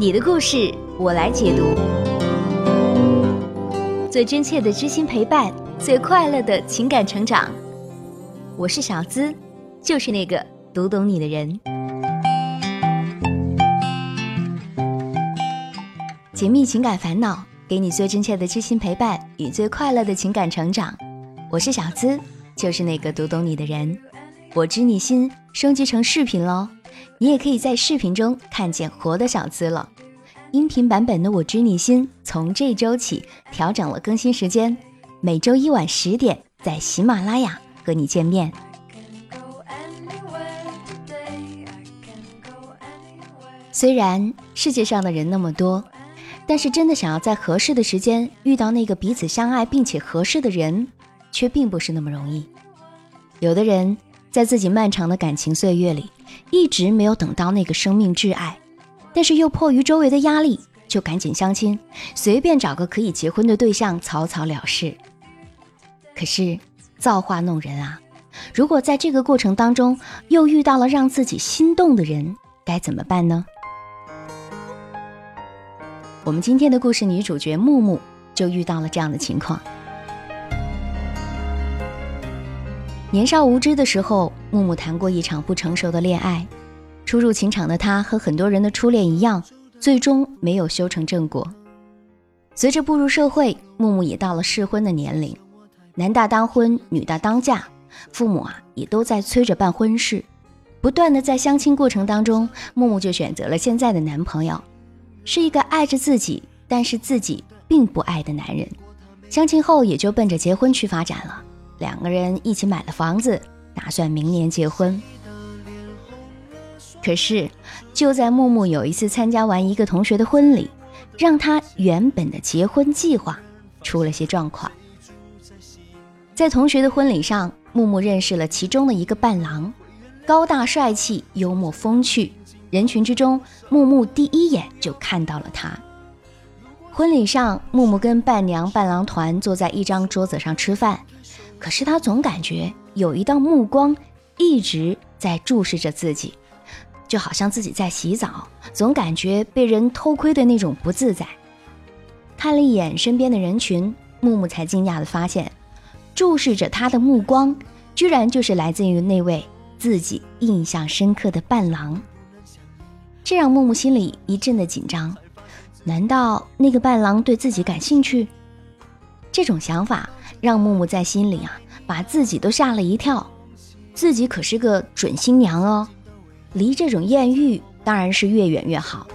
你的故事我来解读，最真切的知心陪伴，最快乐的情感成长。我是小资，就是那个读懂你的人。解密情感烦恼，给你最真切的知心陪伴与最快乐的情感成长。我是小资，就是那个读懂你的人。我知你心升级成视频喽。你也可以在视频中看见活的小资了。音频版本的《我知你心》从这周起调整了更新时间，每周一晚十点在喜马拉雅和你见面。虽然世界上的人那么多，但是真的想要在合适的时间遇到那个彼此相爱并且合适的人，却并不是那么容易。有的人在自己漫长的感情岁月里。一直没有等到那个生命挚爱，但是又迫于周围的压力，就赶紧相亲，随便找个可以结婚的对象，草草了事。可是造化弄人啊！如果在这个过程当中又遇到了让自己心动的人，该怎么办呢？我们今天的故事女主角木木就遇到了这样的情况。年少无知的时候，木木谈过一场不成熟的恋爱。初入情场的他和很多人的初恋一样，最终没有修成正果。随着步入社会，木木也到了适婚的年龄，男大当婚，女大当嫁，父母啊也都在催着办婚事。不断的在相亲过程当中，木木就选择了现在的男朋友，是一个爱着自己，但是自己并不爱的男人。相亲后也就奔着结婚去发展了。两个人一起买了房子，打算明年结婚。可是，就在木木有一次参加完一个同学的婚礼，让他原本的结婚计划出了些状况。在同学的婚礼上，木木认识了其中的一个伴郎，高大帅气、幽默风趣。人群之中，木木第一眼就看到了他。婚礼上，木木跟伴娘、伴郎团坐在一张桌子上吃饭。可是他总感觉有一道目光一直在注视着自己，就好像自己在洗澡，总感觉被人偷窥的那种不自在。看了一眼身边的人群，木木才惊讶地发现，注视着他的目光居然就是来自于那位自己印象深刻的伴郎。这让木木心里一阵的紧张，难道那个伴郎对自己感兴趣？这种想法。让木木在心里啊，把自己都吓了一跳。自己可是个准新娘哦，离这种艳遇当然是越远越好。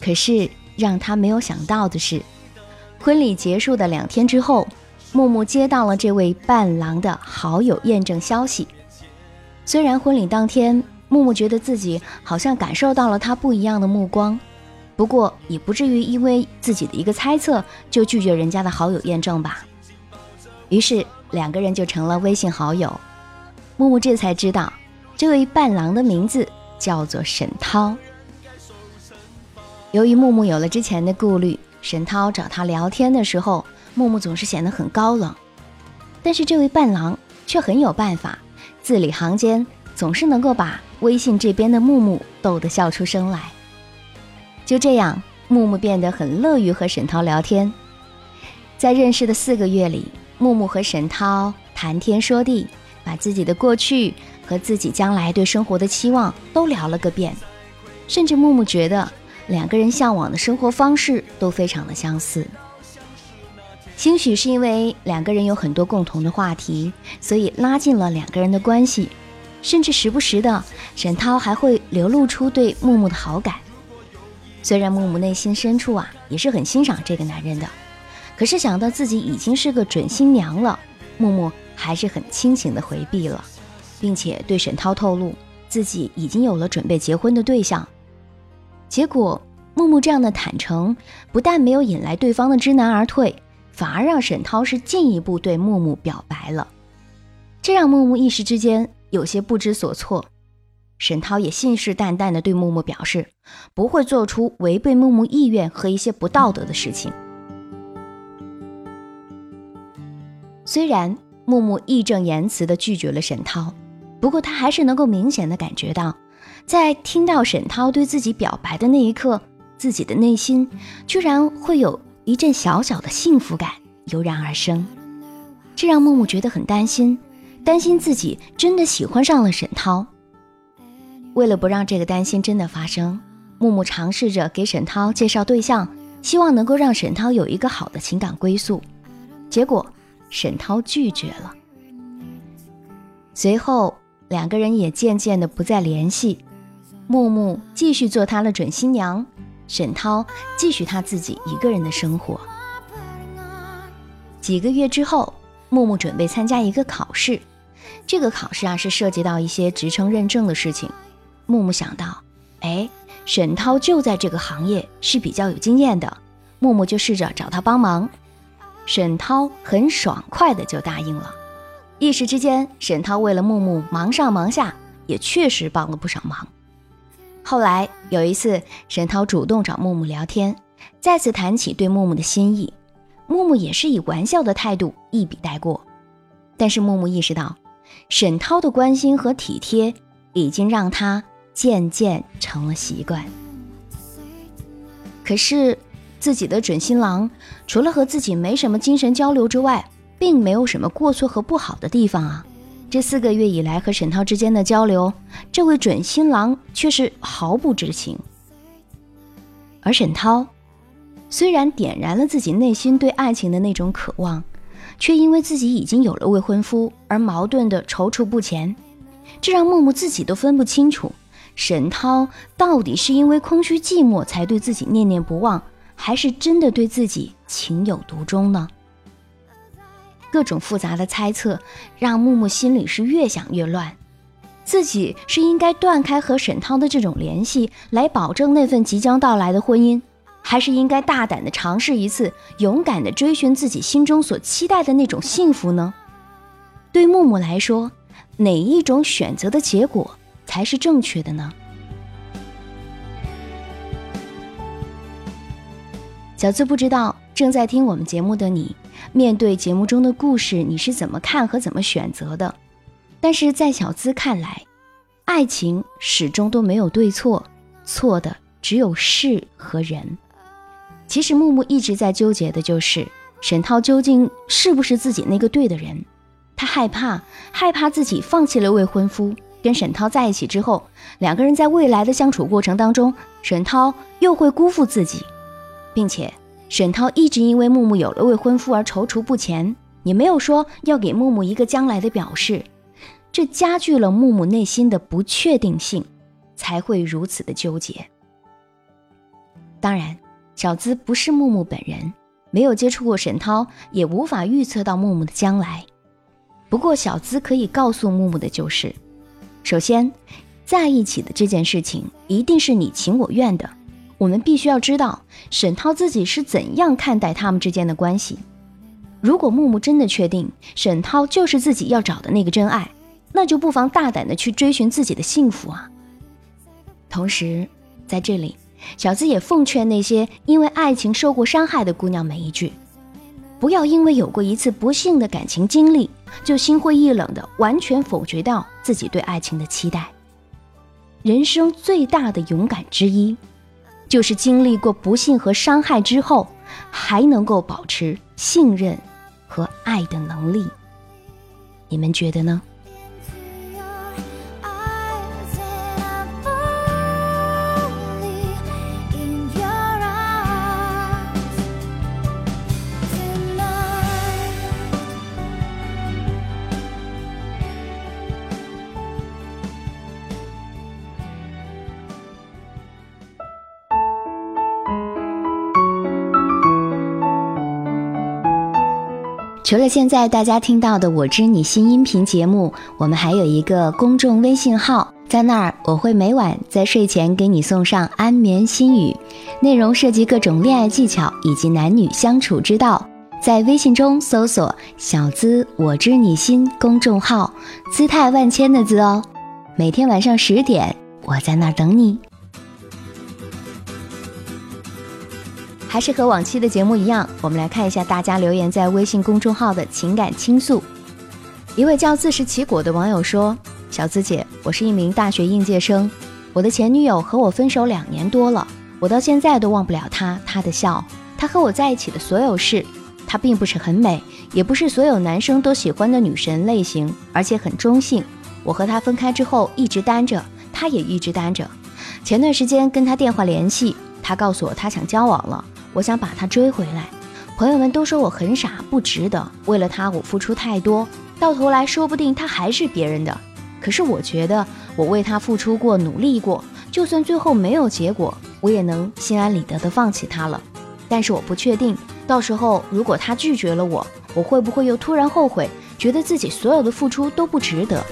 可是让他没有想到的是，婚礼结束的两天之后，木木接到了这位伴郎的好友验证消息。虽然婚礼当天，木木觉得自己好像感受到了他不一样的目光。不过也不至于因为自己的一个猜测就拒绝人家的好友验证吧。于是两个人就成了微信好友。木木这才知道，这位伴郎的名字叫做沈涛。由于木木有了之前的顾虑，沈涛找他聊天的时候，木木总是显得很高冷。但是这位伴郎却很有办法，字里行间总是能够把微信这边的木木逗得笑出声来。就这样，木木变得很乐于和沈涛聊天。在认识的四个月里，木木和沈涛谈天说地，把自己的过去和自己将来对生活的期望都聊了个遍。甚至木木觉得两个人向往的生活方式都非常的相似。兴许是因为两个人有很多共同的话题，所以拉近了两个人的关系。甚至时不时的，沈涛还会流露出对木木的好感。虽然木木内心深处啊也是很欣赏这个男人的，可是想到自己已经是个准新娘了，木木还是很清醒的回避了，并且对沈涛透露自己已经有了准备结婚的对象。结果木木这样的坦诚，不但没有引来对方的知难而退，反而让沈涛是进一步对木木表白了，这让木木一时之间有些不知所措。沈涛也信誓旦旦地对木木表示，不会做出违背木木意愿和一些不道德的事情。虽然木木义正言辞地拒绝了沈涛，不过他还是能够明显地感觉到在听到沈涛对自己表白的那一刻，自己的内心居然会有一阵小小的幸福感油然而生，这让木木觉得很担心，担心自己真的喜欢上了沈涛。为了不让这个担心真的发生，木木尝试着给沈涛介绍对象，希望能够让沈涛有一个好的情感归宿。结果，沈涛拒绝了。随后，两个人也渐渐的不再联系。木木继续做他的准新娘，沈涛继续他自己一个人的生活。几个月之后，木木准备参加一个考试，这个考试啊是涉及到一些职称认证的事情。木木想到，哎，沈涛就在这个行业是比较有经验的，木木就试着找他帮忙。沈涛很爽快的就答应了，一时之间，沈涛为了木木忙上忙下，也确实帮了不少忙。后来有一次，沈涛主动找木木聊天，再次谈起对木木的心意，木木也是以玩笑的态度一笔带过。但是木木意识到，沈涛的关心和体贴已经让他渐渐成了习惯。可是自己的准新郎除了和自己没什么精神交流之外，并没有什么过错和不好的地方啊。这四个月以来和沈涛之间的交流，这位准新郎却是毫不知情。而沈涛虽然点燃了自己内心对爱情的那种渴望，却因为自己已经有了未婚夫而矛盾的踌躇不前，这让木木自己都分不清楚，沈涛到底是因为空虚寂寞才对自己念念不忘，还是真的对自己情有独钟呢？各种复杂的猜测让木木心里是越想越乱，自己是应该断开和沈涛的这种联系，来保证那份即将到来的婚姻，还是应该大胆的尝试一次，勇敢的追寻自己心中所期待的那种幸福呢？对木木来说，哪一种选择的结果才是正确的呢？小资不知道正在听我们节目的你。面对节目中的故事，你是怎么看和怎么选择的？但是在小资看来，爱情始终都没有对错，错的只有事和人。其实木木一直在纠结的就是沈涛究竟是不是自己那个对的人。他害怕，害怕自己放弃了未婚夫，跟沈涛在一起之后，两个人在未来的相处过程当中，沈涛又会辜负自己，并且。沈涛一直因为木木有了未婚夫而踌躇不前，也没有说要给木木一个将来的表示，这加剧了木木内心的不确定性，才会如此的纠结。当然，小资不是木木本人，没有接触过沈涛，也无法预测到木木的将来。不过，小资可以告诉木木的就是，首先，在一起的这件事情一定是你情我愿的。我们必须要知道沈涛自己是怎样看待他们之间的关系。如果木木真的确定沈涛就是自己要找的那个真爱，那就不妨大胆的去追寻自己的幸福啊。同时，在这里，小资也奉劝那些因为爱情受过伤害的姑娘们一句：不要因为有过一次不幸的感情经历，就心灰意冷的完全否决掉自己对爱情的期待。人生最大的勇敢之一。就是经历过不幸和伤害之后，还能够保持信任和爱的能力。你们觉得呢？除了现在大家听到的《我知你心》音频节目，我们还有一个公众微信号，在那儿我会每晚在睡前给你送上安眠心语，内容涉及各种恋爱技巧以及男女相处之道。在微信中搜索“小资我知你心”公众号，姿态万千的资哦。每天晚上十点，我在那儿等你。还是和往期的节目一样，我们来看一下大家留言在微信公众号的情感倾诉。一位叫自食其果的网友说：“小资姐，我是一名大学应届生，我的前女友和我分手两年多了，我到现在都忘不了她，她的笑，她和我在一起的所有事。她并不是很美，也不是所有男生都喜欢的女神类型，而且很中性。我和她分开之后一直单着，她也一直单着。前段时间跟她电话联系，她告诉我她想交往了，我想把他追回来。朋友们都说我很傻，不值得。为了他，我付出太多，到头来说不定他还是别人的。可是我觉得我为他付出过，努力过，就算最后没有结果，我也能心安理得的放弃他了。但是我不确定，到时候如果他拒绝了我，我会不会又突然后悔，觉得自己所有的付出都不值得？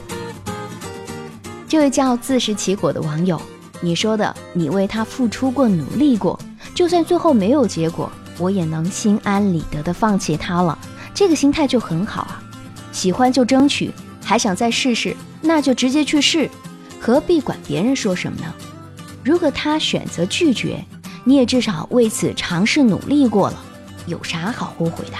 这位叫自食其果的网友，你说的，你为他付出过，努力过，就算最后没有结果。我也能心安理得的放弃他了，这个心态就很好啊。喜欢就争取，还想再试试，那就直接去试，何必管别人说什么呢？如果他选择拒绝，你也至少为此尝试努力过了，有啥好后悔的？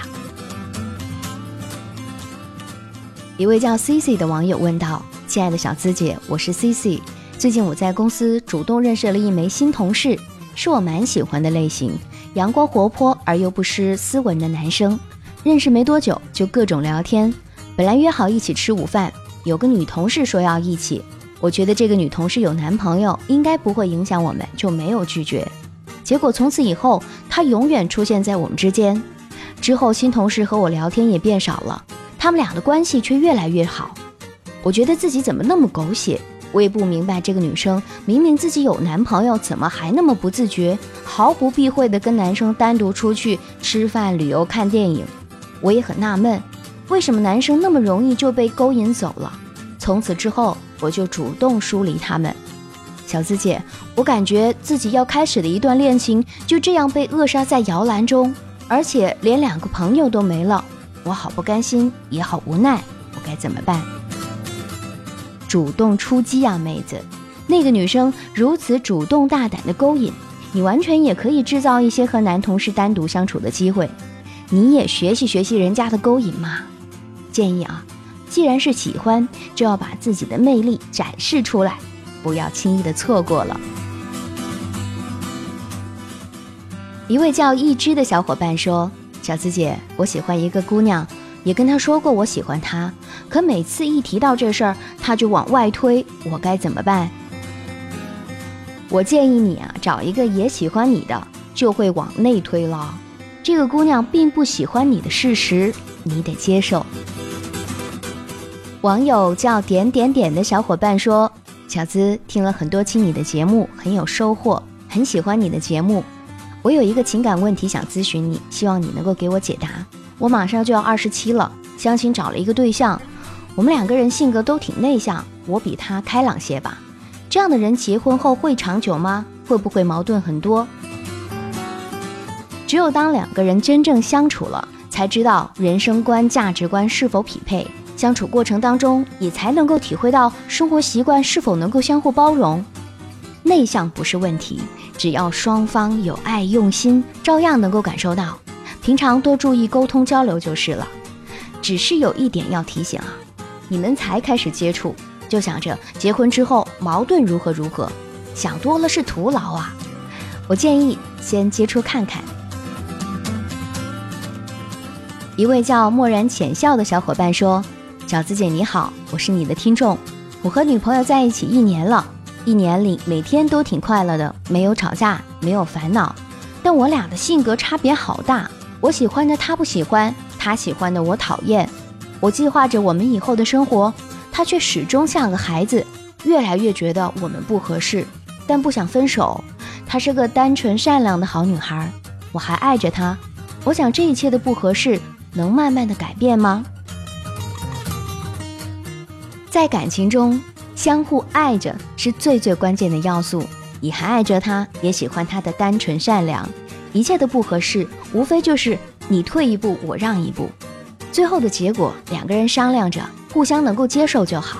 一位叫 C C 的网友问道：“亲爱的小资姐，我是 C C，最近我在公司主动认识了一枚新同事，是我蛮喜欢的类型。”阳光活泼而又不失斯文的男生，认识没多久就各种聊天。本来约好一起吃午饭，有个女同事说要一起，我觉得这个女同事有男朋友，应该不会影响我们，就没有拒绝。结果从此以后，她永远出现在我们之间。之后新同事和我聊天也变少了，他们俩的关系却越来越好。我觉得自己怎么那么狗血？我也不明白，这个女生明明自己有男朋友，怎么还那么不自觉，毫不避讳的跟男生单独出去吃饭、旅游、看电影。我也很纳闷，为什么男生那么容易就被勾引走了？从此之后，我就主动疏离他们。小资姐，我感觉自己要开始的一段恋情就这样被扼杀在摇篮中，而且连两个朋友都没了，我好不甘心，也好无奈，我该怎么办？主动出击啊，妹子！那个女生如此主动大胆的勾引你，完全也可以制造一些和男同事单独相处的机会。你也学习学习人家的勾引嘛。建议啊，既然是喜欢，就要把自己的魅力展示出来，不要轻易的错过了。一位叫一枝的小伙伴说：“小资姐，我喜欢一个姑娘。”也跟她说过我喜欢她，可每次一提到这事儿，他就往外推，我该怎么办？我建议你啊，找一个也喜欢你的，就会往内推了。这个姑娘并不喜欢你的事实，你得接受。网友叫点点点的小伙伴说：“小资听了很多期你的节目，很有收获，很喜欢你的节目。我有一个情感问题想咨询你，希望你能够给我解答。”我马上就要二十七了，相亲找了一个对象，我们两个人性格都挺内向，我比他开朗些吧。这样的人结婚后会长久吗？会不会矛盾很多？只有当两个人真正相处了，才知道人生观、价值观是否匹配。相处过程当中，也才能够体会到生活习惯是否能够相互包容。内向不是问题，只要双方有爱用心，照样能够感受到。平常多注意沟通交流就是了，只是有一点要提醒啊，你们才开始接触就想着结婚之后矛盾如何如何，想多了是徒劳啊。我建议先接触看看。一位叫漠然浅笑的小伙伴说：“饺子姐你好，我是你的听众，我和女朋友在一起一年了，一年里每天都挺快乐的，没有吵架，没有烦恼，但我俩的性格差别好大。”我喜欢的他不喜欢，他喜欢的我讨厌。我计划着我们以后的生活，他却始终像个孩子，越来越觉得我们不合适，但不想分手。她是个单纯善良的好女孩，我还爱着她。我想这一切的不合适能慢慢的改变吗？在感情中，相互爱着是最最关键的要素。你还爱着他，也喜欢他的单纯善良。一切的不合适，无非就是你退一步，我让一步，最后的结果两个人商量着，互相能够接受就好。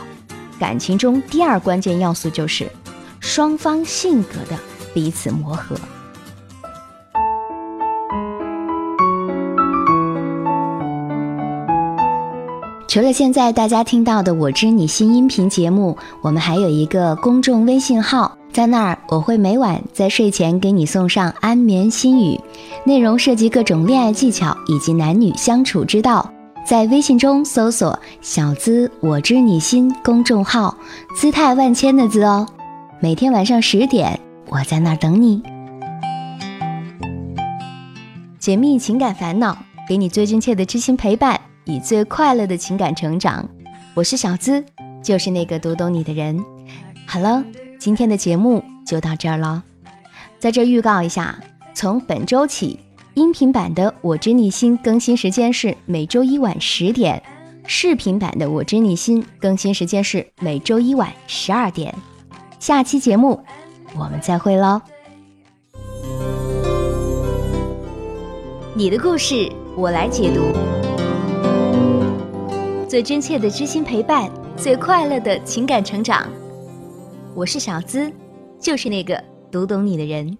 感情中第二关键要素就是双方性格的彼此磨合。除了现在大家听到的《我知你心》音频节目，我们还有一个公众微信号，在那儿我会每晚在睡前给你送上安眠心语，内容涉及各种恋爱技巧以及男女相处之道。在微信中搜索“小资我知你心”公众号，姿态万千的“资”哦。每天晚上十点，我在那儿等你，解密情感烦恼，给你最真切的知心陪伴。以最快乐的情感成长，我是小资，就是那个读懂你的人。好了，今天的节目就到这儿了。在这预告一下，从本周起，音频版的《我知你心》更新时间是每周一晚十点，视频版的《我知你心》更新时间是每周一晚十二点。下期节目我们再会喽！你的故事我来解读。最真切的知心陪伴，最快乐的情感成长。我是小资，就是那个读懂你的人。